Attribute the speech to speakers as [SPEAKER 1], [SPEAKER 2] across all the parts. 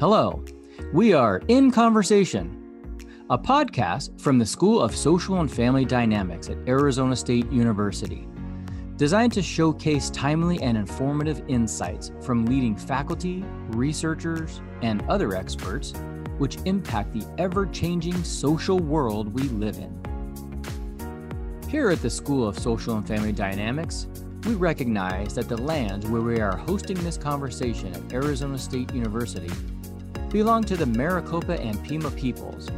[SPEAKER 1] Hello, we are In Conversation, a podcast from the School of Social and Family Dynamics at Arizona State University, designed to showcase timely and informative insights from leading faculty, researchers, and other experts which impact the ever changing social world we live in. Here at the School of Social and Family Dynamics, we recognize that the land where we are hosting this conversation at Arizona State University belong to the Maricopa and Pima peoples,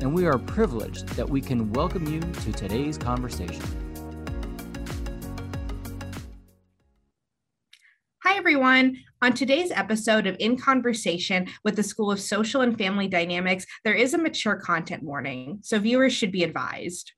[SPEAKER 1] and we are privileged that we can welcome you to today's conversation.
[SPEAKER 2] Hi, everyone. On today's episode of In Conversation with the School of Social and Family Dynamics, there is a mature content warning, so viewers should be advised.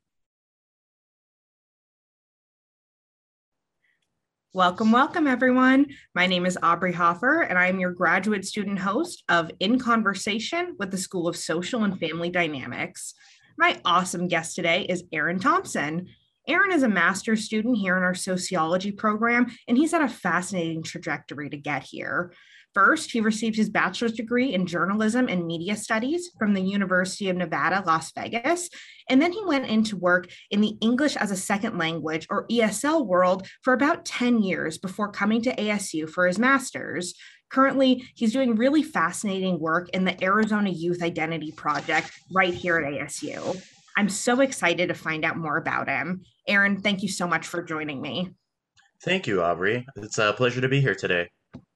[SPEAKER 2] Welcome, welcome, everyone. My name is Aubrey Hoffer, and I am your graduate student host of In Conversation with the School of Social and Family Dynamics. My awesome guest today is Aaron Thompson. Aaron is a master's student here in our sociology program, and he's had a fascinating trajectory to get here. First, he received his bachelor's degree in journalism and media studies from the University of Nevada, Las Vegas. And then he went into work in the English as a second language or ESL world for about 10 years before coming to ASU for his master's. Currently, he's doing really fascinating work in the Arizona Youth Identity Project right here at ASU. I'm so excited to find out more about him. Aaron, thank you so much for joining me.
[SPEAKER 3] Thank you, Aubrey. It's a pleasure to be here today.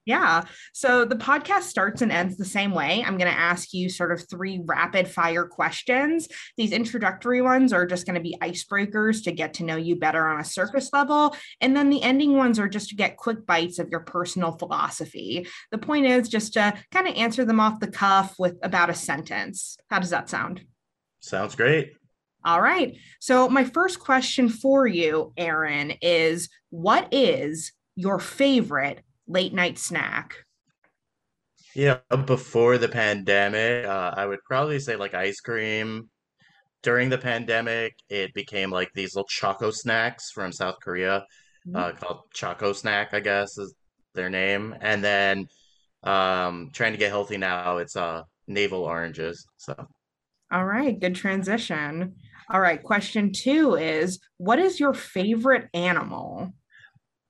[SPEAKER 2] Yeah. So the podcast starts and ends the same way. I'm going to ask you sort of three rapid fire questions. These introductory ones are just going to be icebreakers to get to know you better on a surface level. And then the ending ones are just to get quick bites of your personal philosophy. The point is just to kind of answer them off the cuff with about a sentence. How does that sound?
[SPEAKER 3] Sounds great.
[SPEAKER 2] All right. So, my first question for you, Aaron, is what is your favorite late night snack?
[SPEAKER 3] Yeah, before the pandemic, uh, I would probably say like ice cream. During the pandemic, it became like these little choco snacks from South Korea, mm-hmm. uh, called Choco Snack, I guess is their name. And then um, trying to get healthy now, it's uh, navel oranges. So,
[SPEAKER 2] all right, good transition. All right, question two is what is your favorite animal?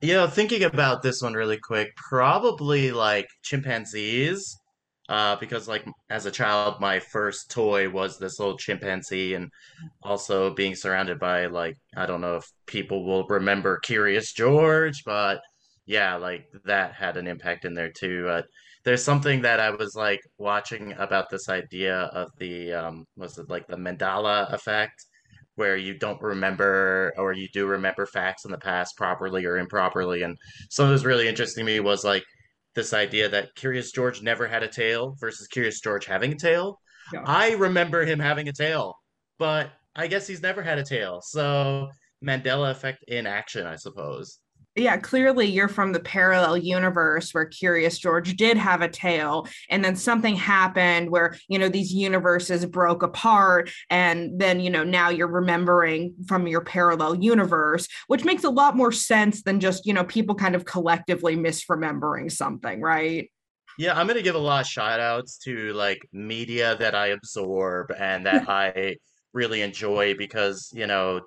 [SPEAKER 3] You know, thinking about this one really quick, probably like chimpanzees. Uh, because like as a child, my first toy was this little chimpanzee, and also being surrounded by like I don't know if people will remember Curious George, but yeah, like that had an impact in there too. Uh, there's something that I was like watching about this idea of the um, was it like the Mandela effect, where you don't remember or you do remember facts in the past properly or improperly. And something that was really interesting to me was like this idea that Curious George never had a tail versus Curious George having a tail. Yeah. I remember him having a tail, but I guess he's never had a tail. So Mandela effect in action, I suppose
[SPEAKER 2] yeah, clearly you're from the parallel universe where Curious George did have a tail, and then something happened where you know these universes broke apart, and then you know now you're remembering from your parallel universe, which makes a lot more sense than just you know people kind of collectively misremembering something, right?
[SPEAKER 3] Yeah, I'm gonna give a lot of shout outs to like media that I absorb and that I really enjoy because you know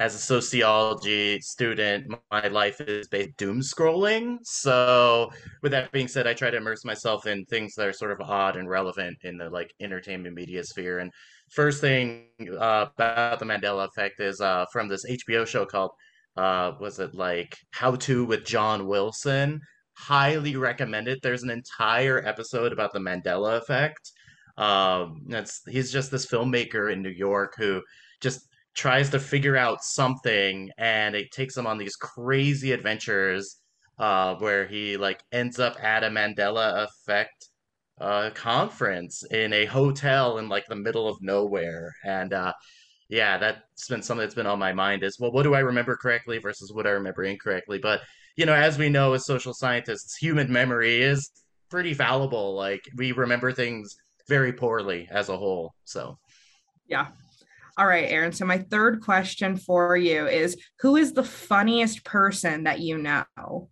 [SPEAKER 3] as a sociology student, my life is based doom scrolling. So, with that being said, I try to immerse myself in things that are sort of odd and relevant in the like entertainment media sphere. And first thing uh, about the Mandela effect is uh, from this HBO show called uh, was it like How to with John Wilson? Highly recommended. There's an entire episode about the Mandela effect. Um, that's he's just this filmmaker in New York who just tries to figure out something and it takes him on these crazy adventures uh, where he like ends up at a Mandela effect uh, conference in a hotel in like the middle of nowhere. And uh, yeah that's been something that's been on my mind is well what do I remember correctly versus what I remember incorrectly? But you know as we know as social scientists human memory is pretty fallible. Like we remember things very poorly as a whole so.
[SPEAKER 2] Yeah all right, Aaron. So my third question for you is who is the funniest person that you know?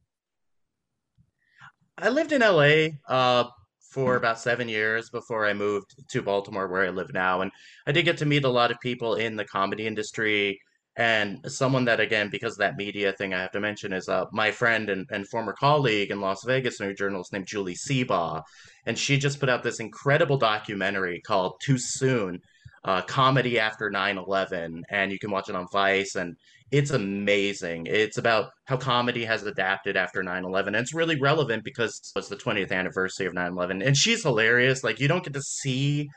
[SPEAKER 3] I lived in LA uh, for about seven years before I moved to Baltimore, where I live now. And I did get to meet a lot of people in the comedy industry. And someone that, again, because of that media thing I have to mention is uh, my friend and, and former colleague in Las Vegas, new journalist named Julie Seabaugh. And she just put out this incredible documentary called Too Soon uh, Comedy After 9 11. And you can watch it on Vice. And it's amazing. It's about how comedy has adapted after 9 11. And it's really relevant because it's the 20th anniversary of 9 11. And she's hilarious. Like, you don't get to see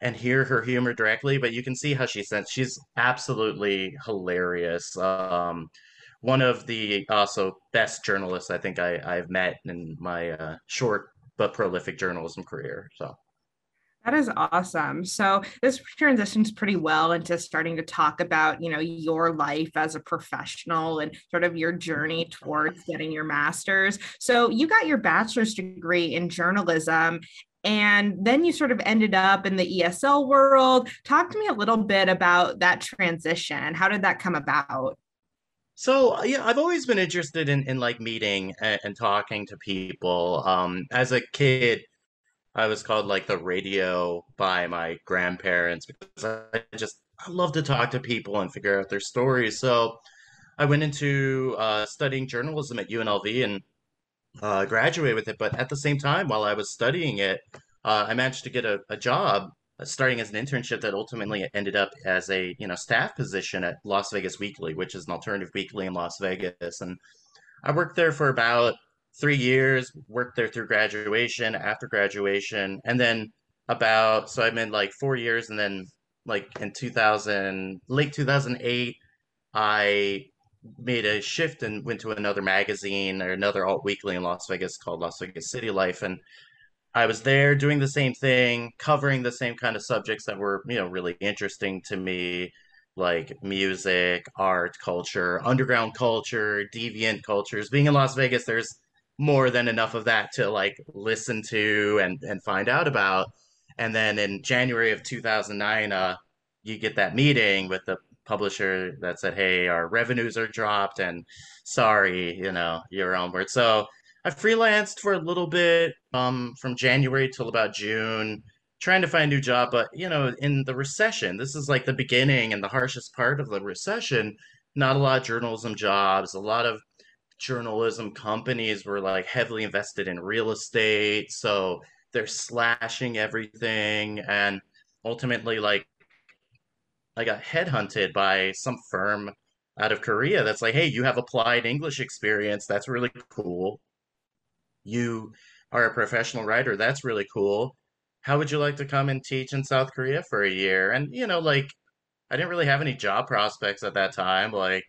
[SPEAKER 3] and hear her humor directly, but you can see how she. She's absolutely hilarious. Um, one of the also best journalists I think I, I've met in my uh, short but prolific journalism career. So
[SPEAKER 2] that is awesome. So this transitions pretty well into starting to talk about, you know, your life as a professional and sort of your journey towards getting your master's. So you got your bachelor's degree in journalism and then you sort of ended up in the ESL world. Talk to me a little bit about that transition. How did that come about?
[SPEAKER 3] So yeah, I've always been interested in, in like meeting and, and talking to people. Um, as a kid, I was called like the radio by my grandparents because I just I love to talk to people and figure out their stories. So I went into uh, studying journalism at UNLV and uh, graduated with it. But at the same time, while I was studying it, uh, I managed to get a, a job uh, starting as an internship that ultimately ended up as a you know staff position at Las Vegas Weekly, which is an alternative weekly in Las Vegas. And I worked there for about three years, worked there through graduation, after graduation, and then about so I'm in like four years, and then like in 2000, late 2008, I made a shift and went to another magazine or another alt weekly in Las Vegas called Las Vegas City Life, and I was there doing the same thing, covering the same kind of subjects that were you know really interesting to me like music, art, culture, underground culture, deviant cultures. Being in Las Vegas, there's more than enough of that to like listen to and and find out about. And then in January of 2009, uh, you get that meeting with the publisher that said, "Hey, our revenues are dropped, and sorry, you know, you're onward." So I freelanced for a little bit, um, from January till about June, trying to find a new job. But you know, in the recession, this is like the beginning and the harshest part of the recession. Not a lot of journalism jobs, a lot of journalism companies were like heavily invested in real estate so they're slashing everything and ultimately like i got headhunted by some firm out of korea that's like hey you have applied english experience. That's really cool. You are a professional writer. That's really cool. How would you like to come and teach in south korea for a year? And you know like i didn't really have any job prospects at that time. Like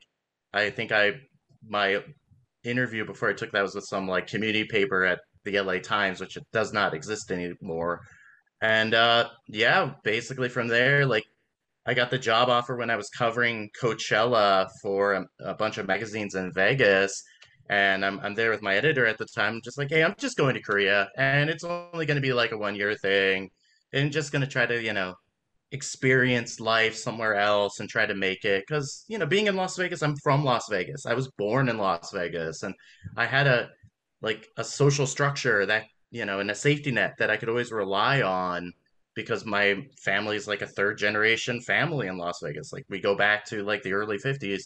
[SPEAKER 3] i think i my interview before I took that was with some like community paper at the LA Times, which it does not exist anymore. And uh, yeah, basically from there, like I got the job offer when I was covering Coachella for a, a bunch of magazines in Vegas. And I'm, I'm there with my editor at the time, just like, hey, I'm just going to Korea and it's only going to be like a one year thing. And just going to try to, you know, experience life somewhere else and try to make it because you know being in las vegas i'm from las vegas. I was born in las vegas and i had a like a social structure that you know and a safety net that i could always rely on because my family is like a third generation family in las vegas. Like we go back to like the early 50s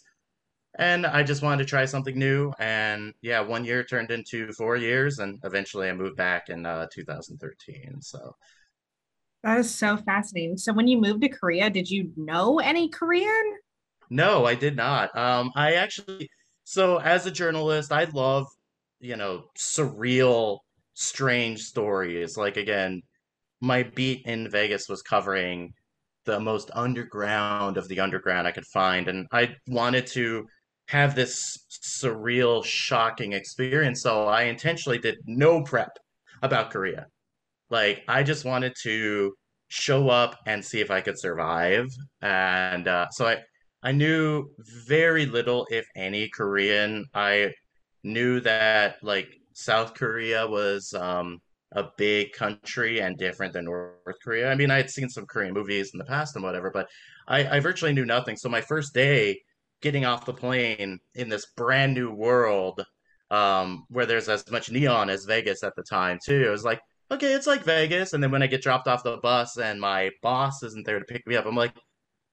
[SPEAKER 3] and i just wanted to try something new and yeah one year turned into four years and eventually i moved back in uh, 2013 so
[SPEAKER 2] that is so fascinating. So when you moved to Korea, did you know any Korean?
[SPEAKER 3] No, I did not. Um, I actually, so as a journalist, I love, you know, surreal, strange stories. Like again, my beat in Vegas was covering the most underground of the underground I could find, and I wanted to have this surreal, shocking experience. So I intentionally did no prep about Korea. Like I just wanted to show up and see if I could survive. And uh, so I I knew very little, if any, Korean. I knew that like South Korea was um, a big country and different than North Korea. I mean, I had seen some Korean movies in the past and whatever, but I, I virtually knew nothing. So my first day getting off the plane in this brand new world um, where there's as much neon as Vegas at the time too, it was like okay, it's like Vegas. And then when I get dropped off the bus and my boss isn't there to pick me up, I'm like,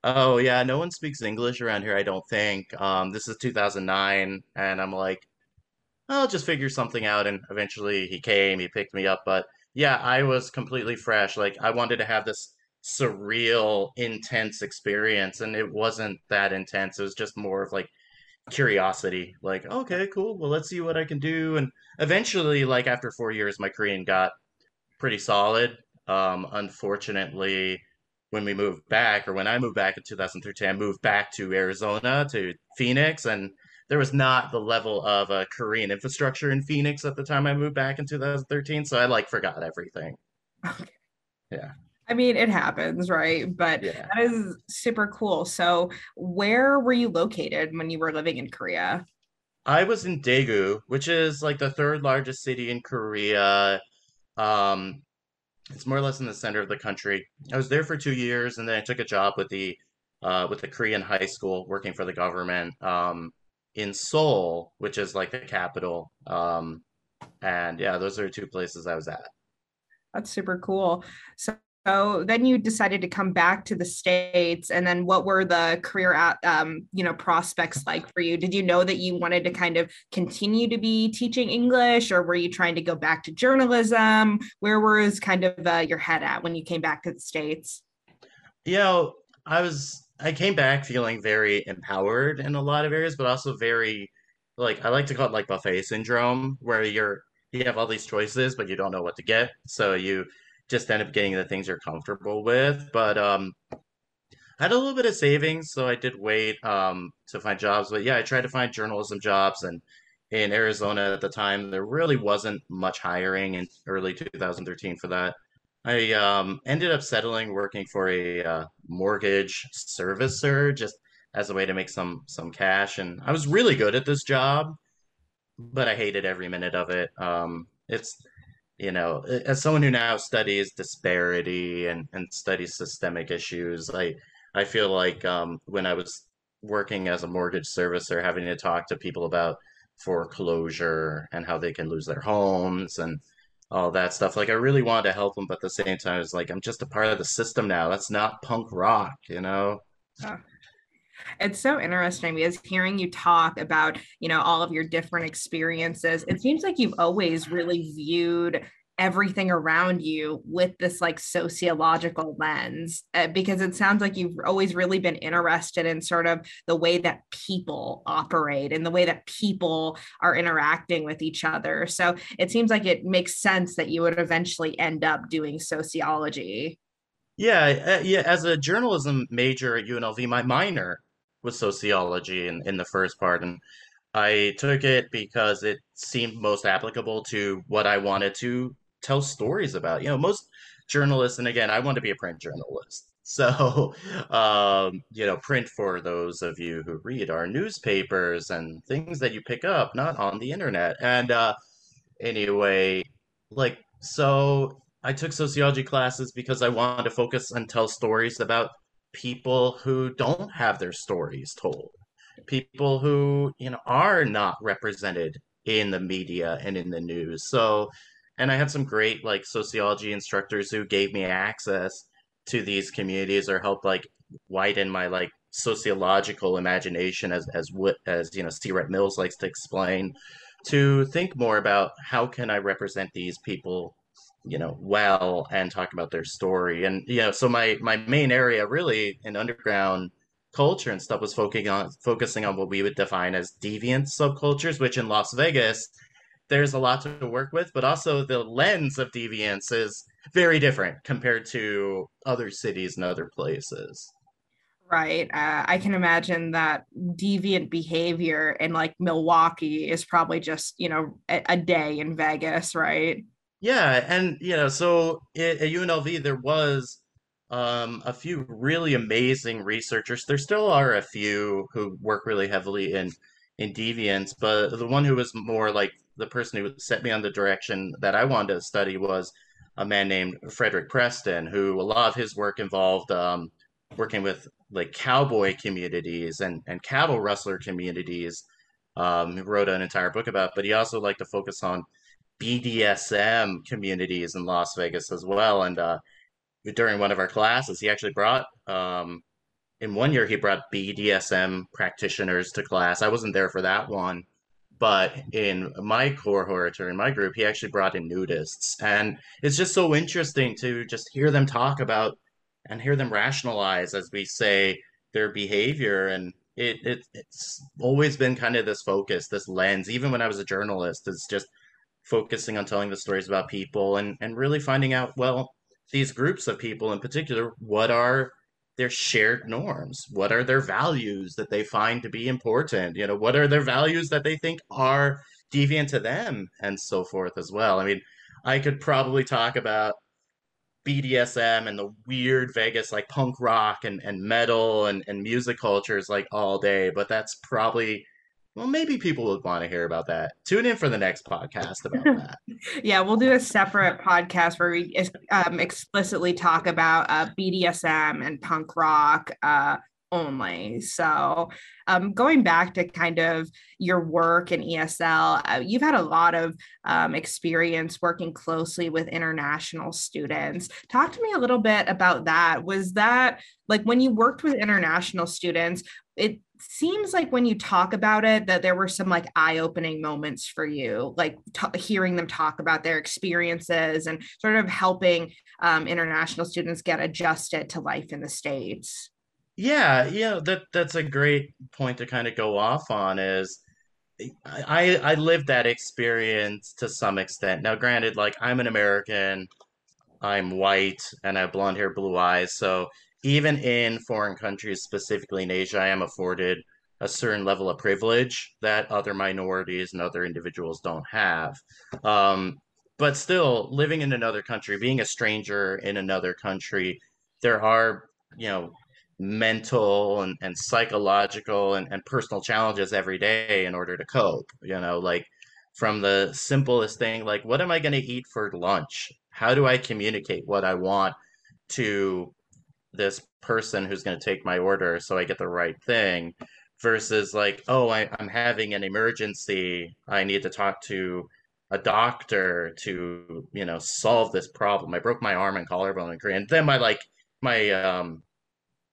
[SPEAKER 3] oh yeah, no one speaks English around here, I don't think. Um, this is 2009, and I'm like, I'll just figure something out. And eventually he came, he picked me up. But yeah, I was completely fresh. Like I wanted to have this surreal, intense experience, and it wasn't that intense. It was just more of like curiosity. Like, okay, cool. Well, let's see what I can do. And eventually, like after four years, my Korean got pretty solid. Um, unfortunately, when we moved back, or when I moved back in 2013, I moved back to Arizona to Phoenix, and there was not the level of uh, Korean infrastructure in Phoenix at the time I moved back in 2013. So I like forgot everything. Okay. Yeah.
[SPEAKER 2] I mean, it happens, right? But yeah. that is super cool. So, where were you located when you were living in Korea?
[SPEAKER 3] I was in Daegu, which is like the third largest city in Korea. Um, it's more or less in the center of the country. I was there for two years, and then I took a job with the uh, with the Korean high school, working for the government um, in Seoul, which is like the capital. Um, and yeah, those are two places I was at.
[SPEAKER 2] That's super cool. So so then you decided to come back to the states and then what were the career um, you know prospects like for you? Did you know that you wanted to kind of continue to be teaching english or were you trying to go back to journalism? Where was kind of uh, your head at when you came back to the states?
[SPEAKER 3] You know i was i came back feeling very empowered in a lot of areas but also very like i like to call it like buffet syndrome where you're you have all these choices but you don't know what to get. So you just end up getting the things you're comfortable with. But um, I had a little bit of savings, so I did wait um, to find jobs. But yeah, I tried to find journalism jobs, and in Arizona at the time, there really wasn't much hiring in early 2013 for that. I um, ended up settling working for a uh, mortgage servicer just as a way to make some some cash, and I was really good at this job, but I hated every minute of it. Um, it's you know, as someone who now studies disparity and, and studies systemic issues, I I feel like um, when I was working as a mortgage servicer, having to talk to people about foreclosure and how they can lose their homes and all that stuff. Like I really wanted to help them, but at the same time, it's like I'm just a part of the system now. That's not punk rock, you know.
[SPEAKER 2] It's so interesting because hearing you talk about, you know, all of your different experiences, it seems like you've always really viewed everything around you with this like sociological lens uh, because it sounds like you've always really been interested in sort of the way that people operate and the way that people are interacting with each other. So it seems like it makes sense that you would eventually end up doing sociology
[SPEAKER 3] yeah uh, yeah as a journalism major at UNLV my minor was sociology in, in the first part. And I took it because it seemed most applicable to what I wanted to tell stories about. You know, most journalists, and again, I want to be a print journalist. So, um, you know, print for those of you who read our newspapers and things that you pick up, not on the internet. And uh, anyway, like, so I took sociology classes because I wanted to focus and tell stories about people who don't have their stories told, people who, you know, are not represented in the media and in the news. So, and I had some great like sociology instructors who gave me access to these communities or helped like widen my like sociological imagination as as what as you know C. Wright Mills likes to explain to think more about how can I represent these people you know well and talk about their story. And you know so my my main area really in underground culture and stuff was focusing on focusing on what we would define as deviant subcultures which in las vegas there's a lot to work with but also the lens of deviance is very different compared to other cities and other places.
[SPEAKER 2] Right. Uh, i can imagine that deviant behavior in like milwaukee is probably just you know a, a day in vegas right
[SPEAKER 3] yeah, and you know, so at, UNLV there was um, a few really amazing researchers. There still are a few who work really heavily in in deviance, but the one who was more like the person who set me on the direction that I wanted to study was a man named Frederick Preston, who a lot of his work involved um, working with like cowboy communities and, and cattle rustler communities. Um, he wrote an entire book about, but he also liked to focus on BDSM communities in Las Vegas as well. And uh, during one of our classes, he actually brought, um, in one year, he brought BDSM practitioners to class. I wasn't there for that one, but in my cohort or in my group, he actually brought in nudists. And it's just so interesting to just hear them talk about and hear them rationalize, as we say, their behavior. And it, it it's always been kind of this focus, this lens, even when I was a journalist, is just focusing on telling the stories about people and, and really finding out, well, these groups of people in particular, what are their shared norms? What are their values that they find to be important? You know, what are their values that they think are deviant to them and so forth as well? I mean, I could probably talk about BDSM and the weird Vegas like punk rock and, and metal and, and music cultures like all day, but that's probably well, maybe people would want to hear about that. Tune in for the next podcast about that.
[SPEAKER 2] yeah, we'll do a separate podcast where we um, explicitly talk about uh, BDSM and punk rock uh, only. So, um, going back to kind of your work in ESL, uh, you've had a lot of um, experience working closely with international students. Talk to me a little bit about that. Was that like when you worked with international students? It seems like when you talk about it that there were some like eye-opening moments for you like t- hearing them talk about their experiences and sort of helping um, international students get adjusted to life in the states
[SPEAKER 3] yeah yeah that that's a great point to kind of go off on is I I lived that experience to some extent. Now, granted, like I'm an American, I'm white, and I have blonde hair, blue eyes. So even in foreign countries, specifically in Asia, I am afforded a certain level of privilege that other minorities and other individuals don't have. Um, but still, living in another country, being a stranger in another country, there are, you know, mental and, and psychological and, and personal challenges every day in order to cope. You know, like from the simplest thing, like, what am I going to eat for lunch? How do I communicate what I want to this person who's going to take my order so I get the right thing versus like, oh, I, I'm having an emergency. I need to talk to a doctor to, you know, solve this problem. I broke my arm and collarbone in Korea. And then my like my um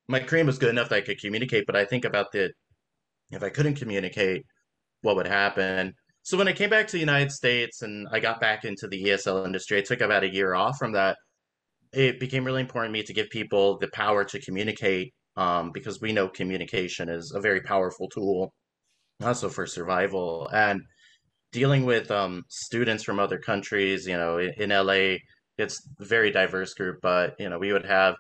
[SPEAKER 3] my Korean was good enough that I could communicate, but I think about the if I couldn't communicate, what would happen? So when I came back to the United States and I got back into the ESL industry, I took about a year off from that it became really important to me to give people the power to communicate um, because we know communication is a very powerful tool also for survival. And dealing with um, students from other countries you know in, in la it's a very diverse group but you know we would have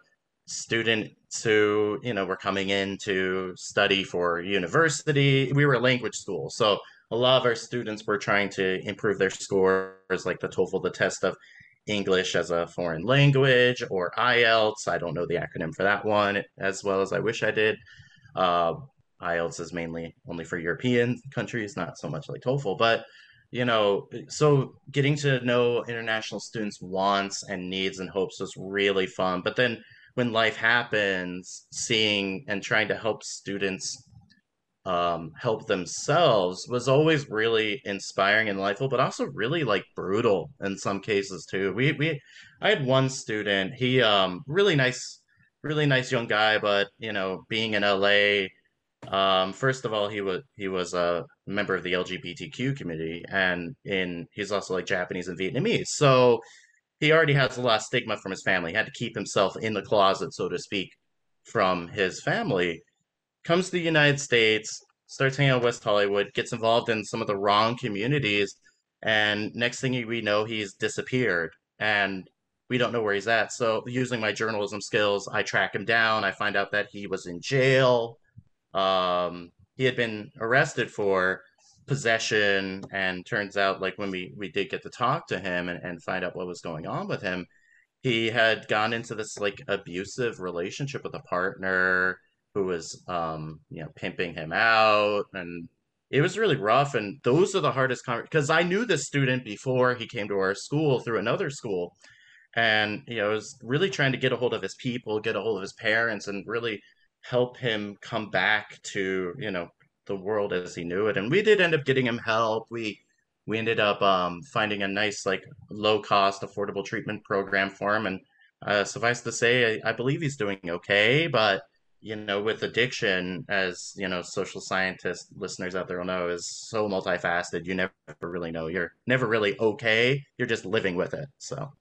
[SPEAKER 3] students who you know were coming in to study for university. We were a language school so a lot of our students were trying to improve their scores like the TOEFL the test of English as a foreign language or IELTS. I don't know the acronym for that one as well as I wish I did. Uh, IELTS is mainly only for European countries, not so much like TOEFL. But you know, so getting to know international students' wants and needs and hopes was really fun. But then when life happens, seeing and trying to help students um, help themselves was always really inspiring and delightful, but also really like brutal in some cases too. We we I had one student, he um really nice, really nice young guy, but you know, being in LA, um, first of all, he was he was a member of the LGBTQ community, and in he's also like Japanese and Vietnamese, so he already has a lot of stigma from his family. He had to keep himself in the closet, so to speak, from his family comes to the United States, starts hanging out West Hollywood, gets involved in some of the wrong communities, and next thing we know, he's disappeared, and we don't know where he's at. So, using my journalism skills, I track him down. I find out that he was in jail. Um, he had been arrested for possession, and turns out, like when we we did get to talk to him and, and find out what was going on with him, he had gone into this like abusive relationship with a partner who was um you know pimping him out and it was really rough and those are the hardest because i knew this student before he came to our school through another school and you know I was really trying to get a hold of his people get a hold of his parents and really help him come back to you know the world as he knew it and we did end up getting him help we we ended up um, finding a nice, like, low cost, affordable treatment program for him. And uh, suffice to say, I, I believe he's doing okay. But you know, with addiction, as you know, social scientist listeners out there will know, is so multifaceted. You never really know. You're never really okay. You're just living with it. So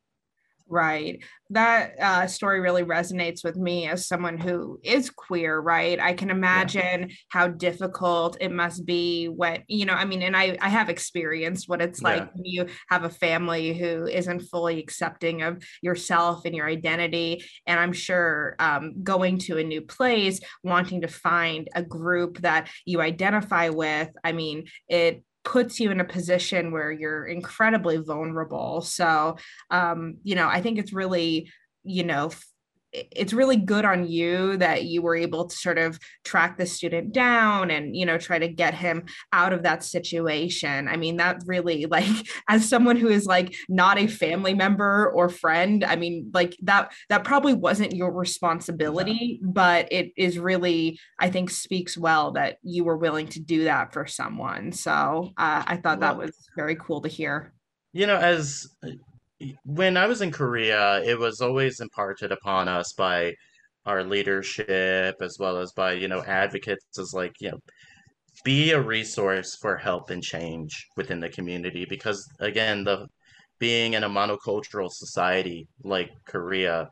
[SPEAKER 2] Right. That uh, story really resonates with me as someone who is queer, right? I can imagine yeah. how difficult it must be when, you know, I mean, and I, I have experienced what it's like yeah. when you have a family who isn't fully accepting of yourself and your identity. And I'm sure um, going to a new place, wanting to find a group that you identify with, I mean, it puts you in a position where you're incredibly vulnerable. So, um, you know, I think it's really, you know, it's really good on you that you were able to sort of track the student down and you know try to get him out of that situation. I mean that really like as someone who is like not a family member or friend i mean like that that probably wasn't your responsibility yeah. but it is really i think speaks well that you were willing to do that for someone. So uh, i thought well, that was very cool to hear.
[SPEAKER 3] You know as when I was in Korea, it was always imparted upon us by our leadership as well as by, you know, advocates as like, you know, be a resource for help and change within the community because again, the being in a monocultural society like Korea,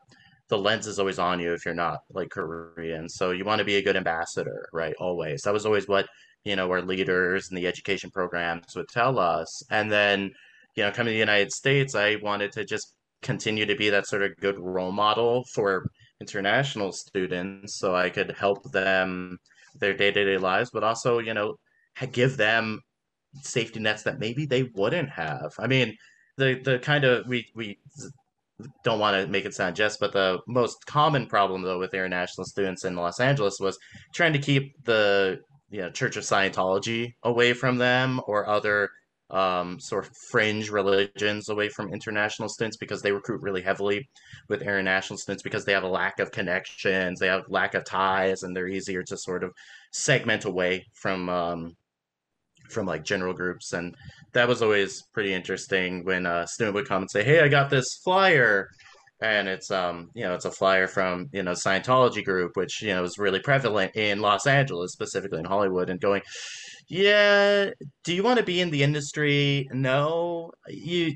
[SPEAKER 3] the lens is always on you if you're not like Korean. So you want to be a good ambassador, right? Always. That was always what, you know, our leaders and the education programs would tell us. And then you know, coming to the United States, I wanted to just continue to be that sort of good role model for international students so I could help them their day-to-day lives, but also, you know, give them safety nets that maybe they wouldn't have. I mean, the the kind of we we don't want to make it sound just, but the most common problem though with international students in Los Angeles was trying to keep the you know Church of Scientology away from them or other um, sort of fringe religions away from international students because they recruit really heavily with international students because they have a lack of connections, they have lack of ties, and they're easier to sort of segment away from um, from like general groups. And that was always pretty interesting when a student would come and say, "Hey, I got this flyer." And it's um you know it's a flyer from you know Scientology group which you know is really prevalent in Los Angeles specifically in Hollywood and going yeah. Do you want to be in the industry? No. You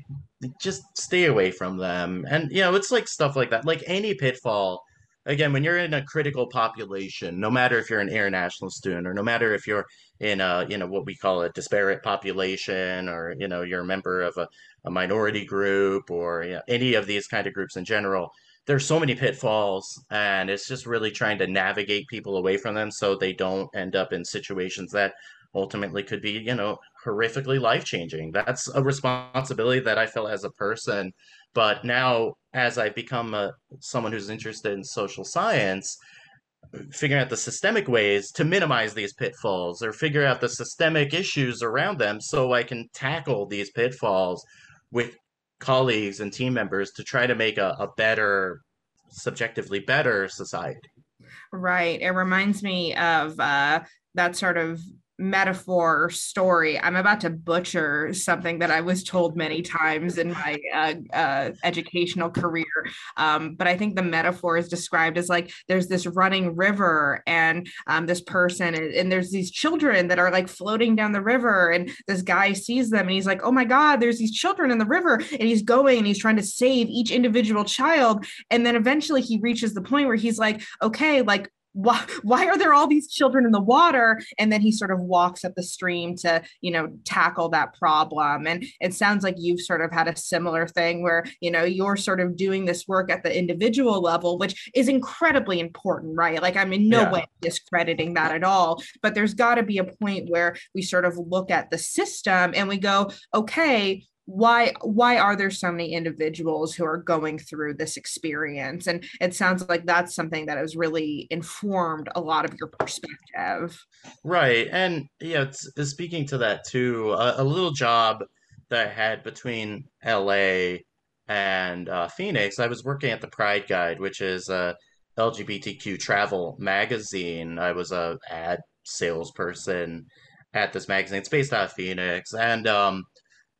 [SPEAKER 3] just stay away from them. And, you know, it's like stuff like that. Like any pitfall, again, when you're in a critical population, no matter if you're an international student or no matter if you're in a, you know, what we call a disparate population or, you know, you're a member of a, a minority group or you know, any of these kind of groups in general, there's so many pitfalls and it's just really trying to navigate people away from them so they don't end up in situations that ultimately could be, you know, horrifically life changing. That's a responsibility that I feel as a person. But now, as I've become a, someone who's interested in social science, figuring out the systemic ways to minimize these pitfalls or figure out the systemic issues around them so I can tackle these pitfalls with colleagues and team members to try to make a, a better, subjectively better society.
[SPEAKER 2] Right. It reminds me of uh, that sort of metaphor story i'm about to butcher something that i was told many times in my uh, uh, educational career um, but i think the metaphor is described as like there's this running river and um, this person and, and, there's these children that are like floating down the river and this guy sees them and he's like oh my god there's these children in the river and he's going and he's trying to save each individual child and then eventually he reaches the point where he's like okay like why, why are there all these children in the water? And then he sort of walks up the stream to you know tackle that problem. And it sounds like you've sort of had a similar thing where you know you're sort of doing this work at the individual level which is incredibly important right? Like i'm in no yeah. way discrediting that at all but there's got to be a point where we sort of look at the system and we go okay why why are there so many individuals who are going through this experience? And it sounds like that's something that has really informed a lot of your perspective.
[SPEAKER 3] Right. And yeah speaking to that too a, a, little job that i had between la and uh, phoenix i was working at the pride guide which is a lgbtq travel magazine. I was a ad salesperson at this magazine. It's based out of phoenix. And um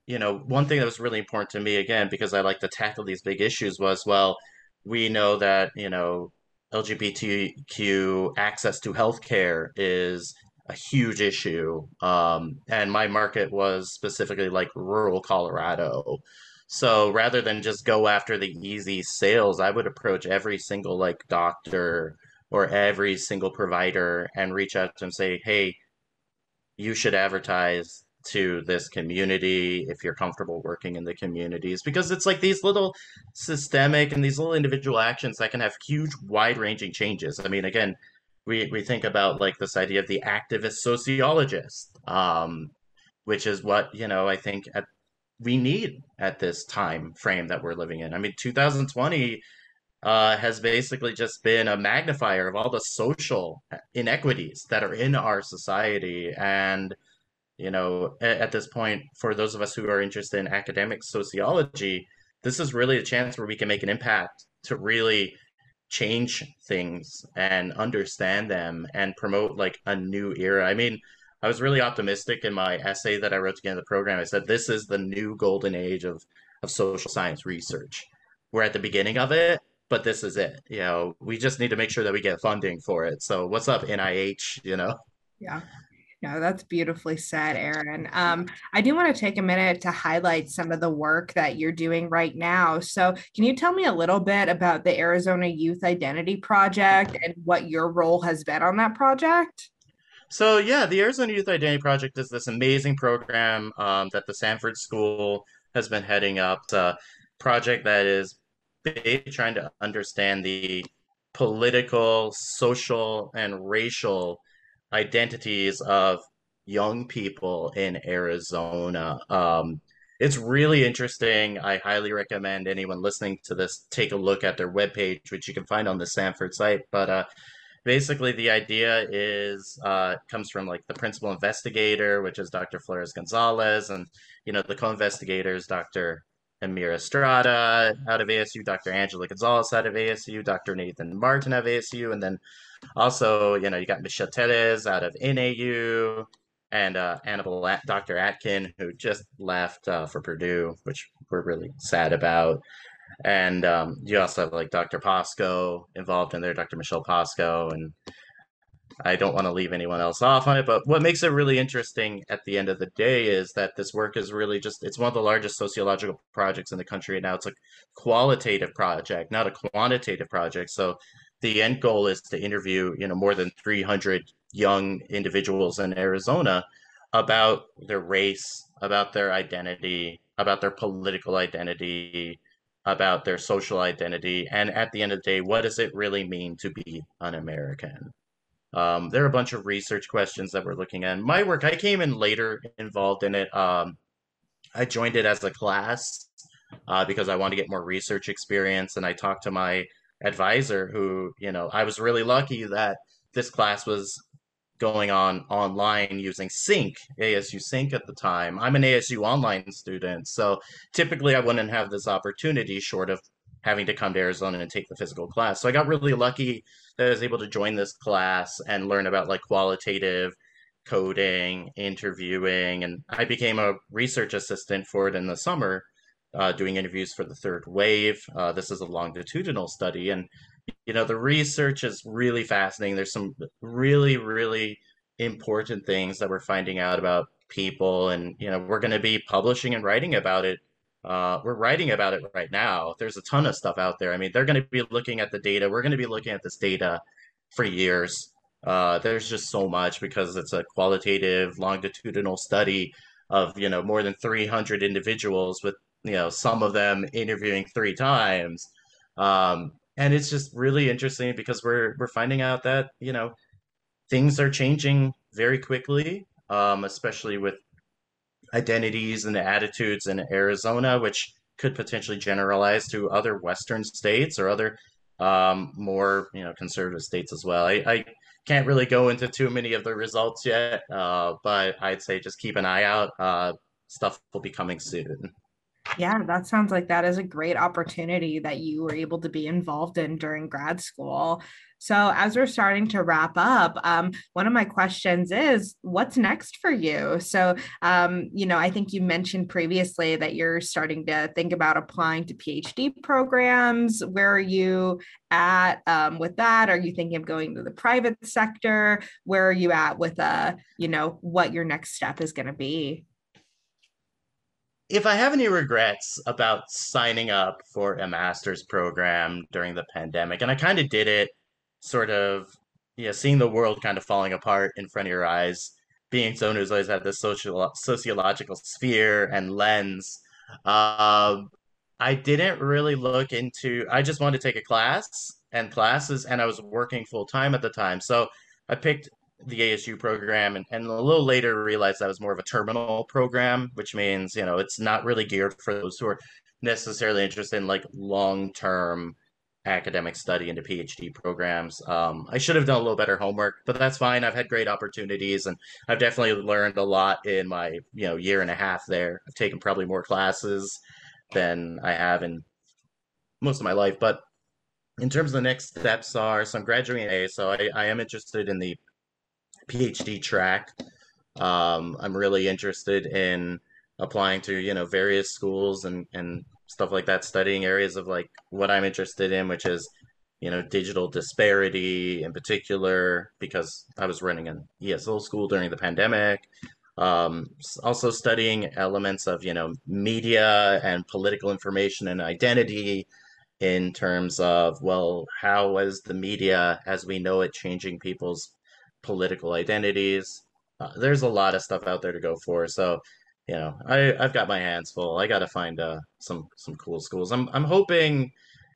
[SPEAKER 3] you know, one thing that was really important to me, again, because I like to tackle these big issues, was well, we know that, you know, LGBTQ access to healthcare is a huge issue. Um, and my market was specifically like rural Colorado. So rather than just go after the easy sales, I would approach every single like doctor or every single provider and reach out to them and say, hey, you should advertise to this community if you're comfortable working in the communities because it's like these little systemic and these little individual actions that can have huge wide ranging changes. I mean again we, we think about like this idea of the activist sociologist um, which is what you know i think at, we need at this time frame that we're living in. I mean 2020 uh, has basically just been a magnifier of all the social inequities that are in our society and you know, at, at this point, for those of us who are interested in academic sociology, this is really a chance where we can make an impact to really change things and understand them and promote like a new era. I mean, I was really optimistic in my essay that I wrote to get in the program. I said this is the new golden age of of social science research. We're at the beginning of it, but this is it. You know, we just need to make sure that we get funding for it. So what's up, NIH? You know?
[SPEAKER 2] Yeah. No, that's beautifully said, Aaron. Um, I do want to take a minute to highlight some of the work that you're doing right now. So, can you tell me a little bit about the Arizona Youth Identity Project and what your role has been on that project?
[SPEAKER 3] So, yeah, the Arizona Youth Identity Project is this amazing program um, that the Sanford School has been heading up. It's a project that is trying to understand the political, social, and racial identities of young people in Arizona. Um, it's really interesting. I highly recommend anyone listening to this take a look at their webpage, which you can find on the Sanford site. But uh, basically, the idea is uh, comes from like the principal investigator, which is Dr. Flores Gonzalez, and you know the co-investigators, Dr. Emir Estrada out of ASU, Dr. Angela Gonzalez out of ASU, Dr. Nathan Martin of ASU, and then also, you know, you got Michelle Téllez out of NAU and uh, Annabelle, Dr. Atkin, who just left uh, for Purdue, which we're really sad about. And um, you also have like Dr. Posco involved in there, Dr. Michelle Posco, and I don't want to leave anyone else off on it, but what makes it really interesting at the end of the day is that this work is really just it's one of the largest sociological projects in the country And now. It's a qualitative project, not a quantitative project. So the end goal is to interview, you know, more than 300 young individuals in Arizona about their race, about their identity, about their political identity, about their social identity, and at the end of the day, what does it really mean to be an American? Um, there are a bunch of research questions that we're looking at. My work, I came in later involved in it. Um, I joined it as a class uh, because I wanted to get more research experience, and I talked to my advisor who, you know, I was really lucky that this class was going on online using Sync, ASU Sync at the time. I'm an ASU online student, so typically I wouldn't have this opportunity short of having to come to Arizona and take the physical class. So I got really lucky that I was able to join this class and learn about like qualitative coding, interviewing, and I became a research assistant for it in the summer uh, doing interviews for the third wave. Uh, this is a longitudinal study, and you know the research is really fascinating. There's some really, really important things that we're finding out about people, and you know we're going to be publishing and writing about it. Uh, we're writing about it right now. There's a ton of stuff out there. I mean, they're going to be looking at the data. We're going to be looking at this data for years. Uh, there's just so much because it's a qualitative, longitudinal study of you know more than 300 individuals with you know some of them interviewing three times. Um, and it's just really interesting because we're we're finding out that you know things are changing very quickly um, especially with identities and attitudes in arizona which could potentially generalize to other western states or other um, more you know conservative states as well. I, I can't really go into too many of the results yet uh, but i'd say just keep an eye out uh, stuff will be coming soon
[SPEAKER 2] yeah, that sounds like that is a great opportunity that you were able to be involved in during grad school. So, as we're starting to wrap up, um, one of my questions is what's next for you? So, um, you know, I think you mentioned previously that you're starting to think about applying to PhD programs. Where are you at um, with that? Are you thinking of going to the private sector? Where are you at with, uh, you know, what your next step is going to be?
[SPEAKER 3] If I have any regrets about signing up for a master's program during the pandemic, and I kind of did it sort of yeah, seeing the world kind of falling apart in front of your eyes, being someone who's always had this social sociological sphere and lens. Um, I didn't really look into. I just wanted to take a class and classes, and I was working full time at the time, so I picked the ASU program, and, and a little later realized that was more of a terminal program, which means you know it's not really geared for those who are necessarily interested in like long term academic study into PhD programs. Um, I should have done a little better homework, but that's fine. I've had great opportunities, and I've definitely learned a lot in my you know year and a half there. I've taken probably more classes than I have in most of my life. But in terms of the next steps are, so I'm graduating A, so I, I am interested in the PhD track. Um, I'm really interested in applying to you know various schools and and stuff like that, studying areas of like what I'm interested in, which is, you know, digital disparity in particular, because I was running an ESL school during the pandemic. Um, also studying elements of, you know, media and political information and identity in terms of, well, how is the media as we know it changing people's political identities? Uh, there's a lot of stuff out there to go for. So you know, I I've got my hands full. I got to find uh, some some cool schools. I'm I'm hoping,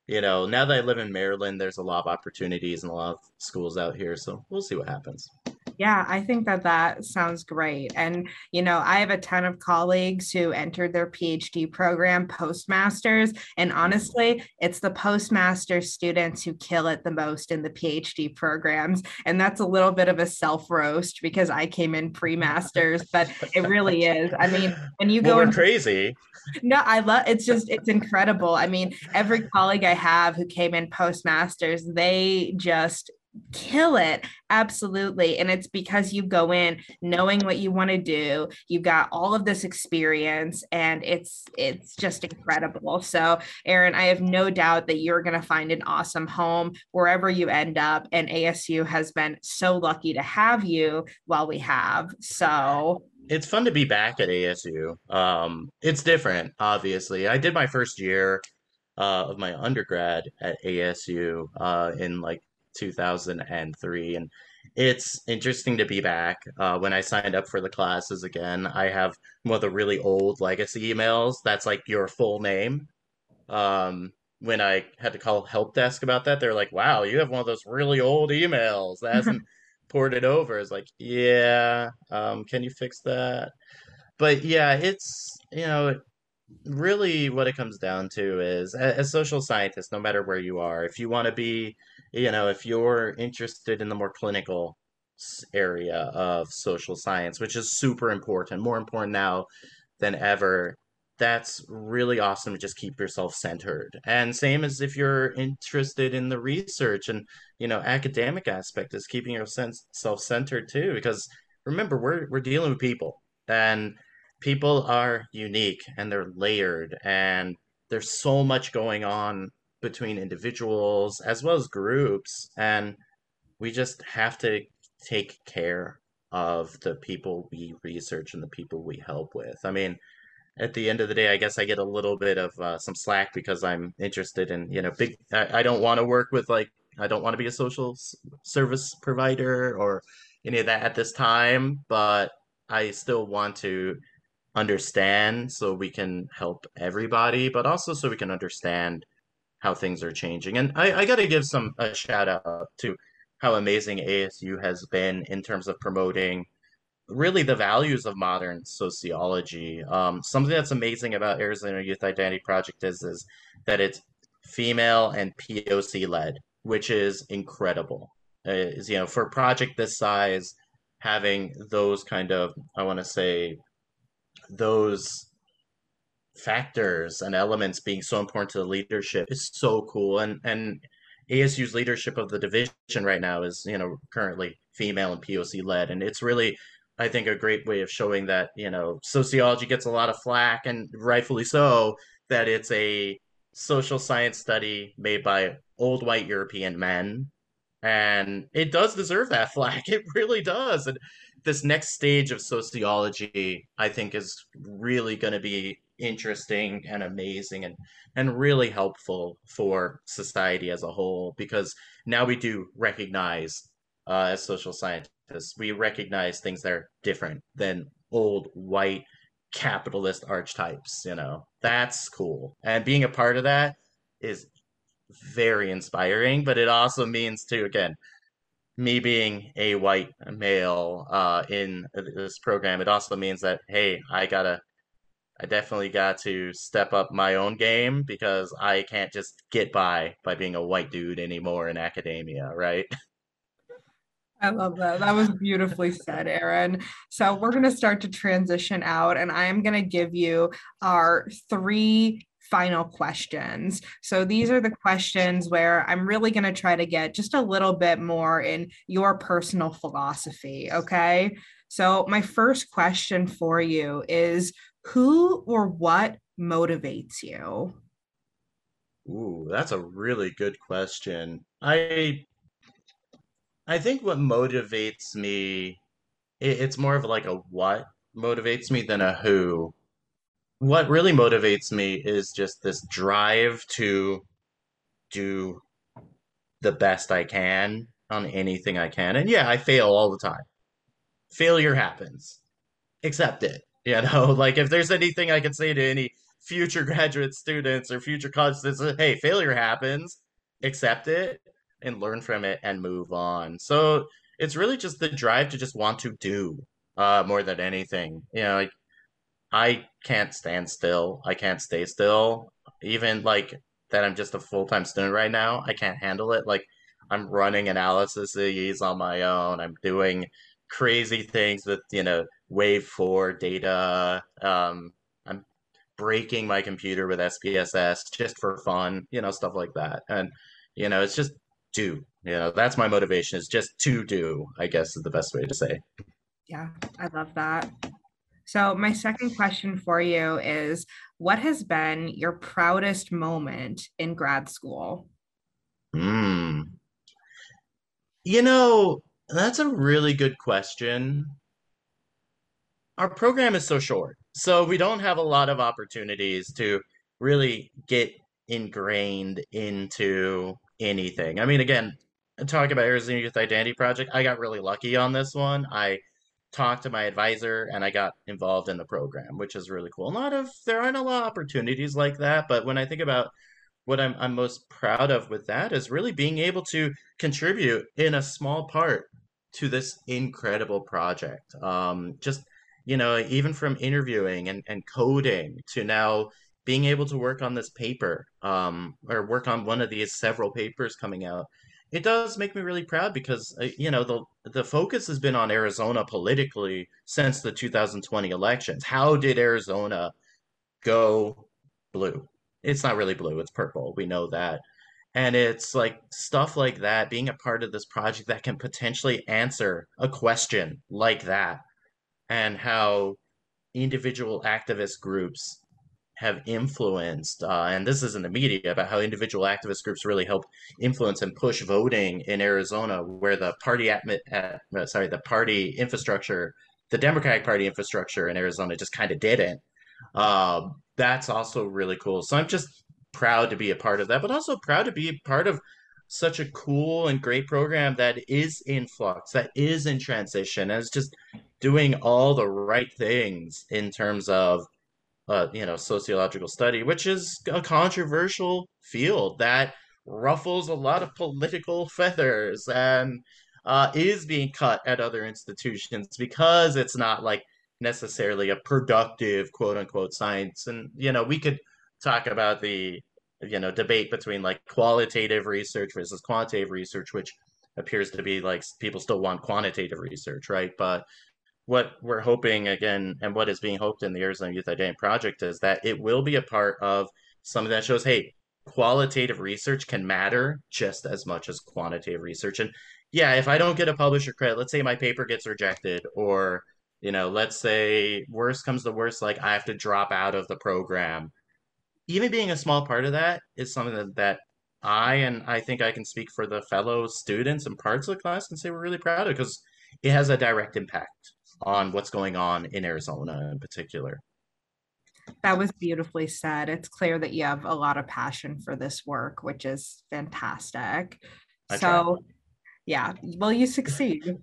[SPEAKER 3] you know, now that I live in Maryland, there's a lot of opportunities and a lot of schools out here. So we'll see what happens.
[SPEAKER 2] Yeah, I think that that sounds great. And, you know, I have a ton of colleagues who entered their PhD program postmasters. And honestly, it's the postmaster students who kill it the most in the PhD programs. And that's a little bit of a self roast because I came in pre masters, but it really is. I mean, when you go
[SPEAKER 3] in crazy.
[SPEAKER 2] No, I love it's just it's incredible. I mean, every colleague I have who came in postmasters, they just kill it absolutely. And it's because you go in knowing what you want to do you've got all of this experience and it's it's just incredible. So aaron i have no doubt that you're going to find an awesome home wherever you end up and asu has been so lucky to have you while we have. So
[SPEAKER 3] it's fun to be back at asu um, it's different obviously. I did my first year uh, of my undergrad at ASU uh, in like 2003 and it's interesting to be back. Uh, when i signed up for the classes again i have one of the really old legacy emails that's like your full name. Um, when i had to call help desk about that they're like wow you have one of those really old emails that hasn't ported over. It's like yeah um, can you fix that? But yeah it's you know really what it comes down to is as social scientists no matter where you are if you want to be you know, if you're interested in the more clinical area of social science, which is super important, more important now than ever, that's really awesome to just keep yourself centered. And same as if you're interested in the research and, you know, academic aspect is keeping yourself self centered too, because remember, we're, we're dealing with people and people are unique and they're layered and there's so much going on between individuals as well as groups. And we just have to take care of the people we research and the people we help with. I mean at the end of the day i guess i get a little bit of uh, some slack because i'm interested in you know big i, I don't want to work with like i don't want to be a social service provider or any of that at this time but i still want to understand so we can help everybody but also so we can understand how things are changing. And I, I got to give some a shout out to how amazing ASU has been in terms of promoting really the values of modern sociology. Um, something that's amazing about Arizona Youth Identity Project is is that it's female and POC led, which is incredible. Uh, is you know for a project this size, having those kind of I want to say those factors and elements being so important to the leadership is so cool and and ASU's leadership of the division right now is, you know, currently female and POC led. And it's really, I think, a great way of showing that, you know, sociology gets a lot of flack and rightfully so, that it's a social science study made by old white European men. And it does deserve that flack. It really does. And this next stage of sociology, I think, is really going to be interesting and amazing and and really helpful for society as a whole because now we do recognize uh, as social scientists we recognize things that are different than old white capitalist archetypes you know? That's cool. And being a part of that is very inspiring but it also means too again me being a white male uh, in this program it also means that hey i gotta I definitely got to step up my own game because I can't just get by by being a white dude anymore in academia, right?
[SPEAKER 2] I love that. That was beautifully said, Aaron. So we're to start to transition out, and I am to give you our three final questions. So these are the questions where I'm really going to try to get just a little bit more in your personal philosophy. Okay. So, my first question for you is who or what motivates you?
[SPEAKER 3] Ooh, that's a really good question. I I think what motivates me it, it's more of like a what motivates me than a who. What really motivates me is just this drive to do the best I can on anything I can. And yeah, I fail all the time. Failure happens. Accept it. You know, like if there's anything I can say to any future graduate students or future college students, hey, failure happens, accept it and learn from it and move on. So it's really just the drive to just want to do uh, more than anything. You know, like I can't stand still. I can't stay still. Even like that I'm just a full time student right now. I can't handle it. Like I'm running analysis on my own. I'm doing crazy things with, you know, wave 4 data. Um, I'm breaking my computer with SPSS just for fun, you know, stuff like that. And, you know, it's just do, you know, that's my motivation is just to do, I guess is the best way to say.
[SPEAKER 2] Yeah, I love that. So, my second question for you is what has been your proudest moment in grad school?
[SPEAKER 3] Hmm. You know, that's a really good question our program is so short. So we don't have a lot of opportunities to really get ingrained into anything. I mean, again, talking about Arizona Youth Identity Project, I got really lucky on this one. I talked to my advisor and I got involved in the program, which is really cool. A lot of there aren't a lot of opportunities like that, but when I think about what I'm I'm most proud of with that is really being able to contribute in a small part to this incredible project. Um, just you know, even from interviewing and, and coding to now being able to work on this paper um, or work on one of these several papers coming out, it does make me really proud because uh, you know the the focus has been on Arizona politically since the 2020 elections. How did Arizona go blue? It's not really blue; it's purple. We know that, and it's like stuff like that. Being a part of this project that can potentially answer a question like that and how individual activist groups have influenced, uh, and this is in the media about how individual activist groups really help influence and push voting in Arizona, where the party atmi- uh, sorry the party infrastructure, the Democratic Party infrastructure in Arizona just kind of didn't. Uh, that's also really cool. So I'm just proud to be a part of that, but also proud to be a part of such a cool and great program that is in flux, that is in transition, and it's just doing all the right things in terms of uh, you know sociological study, which is a controversial field that ruffles a lot of political feathers and uh, is being cut at other institutions because it's not like necessarily a productive quote unquote science. And you know we could talk about the you know debate between like qualitative research versus quantitative research which appears to be like people still want quantitative research right but what we're hoping again and what is being hoped in the arizona youth identity project is that it will be a part of something that shows hey qualitative research can matter just as much as quantitative research. And yeah, if I don't get a publisher credit, let's say my paper gets rejected, or you know, let's say worst comes to worst, like I have to drop out of the program. Even being a small part of that is something that, that I and I think I can speak for the fellow students and parts of the class and say we're really proud of because it has a direct impact on what's going on in Arizona in particular.
[SPEAKER 2] That was beautifully said. It's clear that you have a lot of passion for this work, which is fantastic. I so, try. yeah, well, you succeed.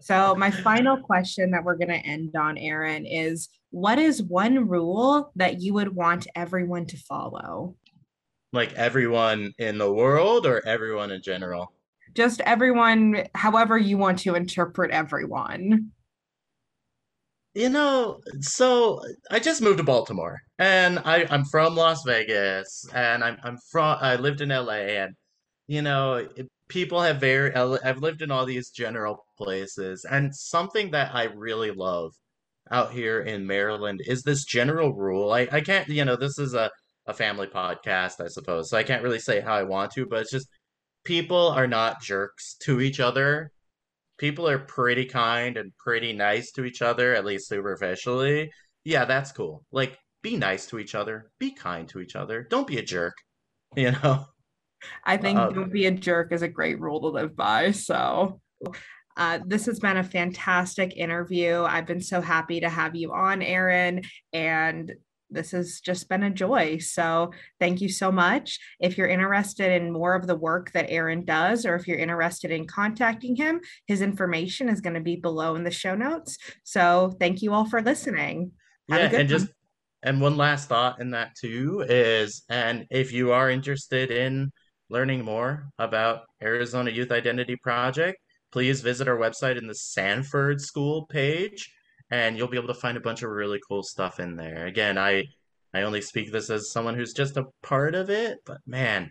[SPEAKER 2] so, my final question that we're going to end on, Aaron, is what is one rule that you would want everyone to follow?
[SPEAKER 3] Like everyone in the world or everyone in general?
[SPEAKER 2] Just everyone, however you want to interpret everyone.
[SPEAKER 3] You know, so I just moved to Baltimore, and I I'm from Las Vegas, and I'm I'm from I lived in LA, and you know, people have very I've lived in all these general places, and something that I really love out here in Maryland is this general rule. I I can't, you know, this is a a family podcast, I suppose, so I can't really say how I want to, but it's just people are not jerks to each other people are pretty kind and pretty nice to each other, at least superficially, yeah, that's cool. Like, be nice to each other, be kind to each other, don't be a jerk, you know?
[SPEAKER 2] I think um, don't be a jerk is a great rule to live by. So, uh, this has been a fantastic interview. I've been so happy to have you on, Aaron. And this has just been a joy. So thank you so much. If you're interested in more of the work that Aaron does, or if you're interested in contacting him, his information is going to be below in the show notes. So thank you all for listening.
[SPEAKER 3] Have yeah, and one. just and one last thought in that too is, and if you are interested in learning more about Arizona Youth Identity Project, please visit our website in the Sanford School page and you'll be able to find a bunch of really cool stuff in there. Again, I I only speak this as someone who's just a part of it, but man,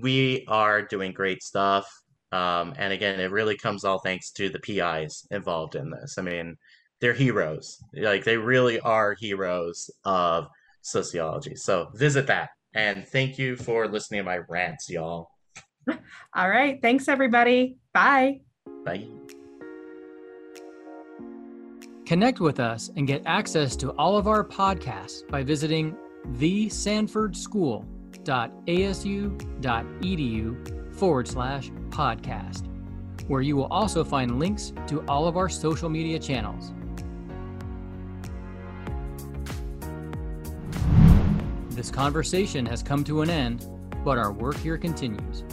[SPEAKER 3] we are doing great stuff. Um, and again, it really comes all thanks to the PIs involved in this. I mean, they're heroes. Like they really are heroes of sociology. So visit that. And thank you for listening to my rants, y'all.
[SPEAKER 2] All right. Thanks, everybody. Bye.
[SPEAKER 3] Bye.
[SPEAKER 1] Connect with us and get access to all of our podcasts by visiting thesanfordschool.asu.edu forward slash podcast, where you will also find links to all of our social media channels. This conversation has come to an end, but our work here continues.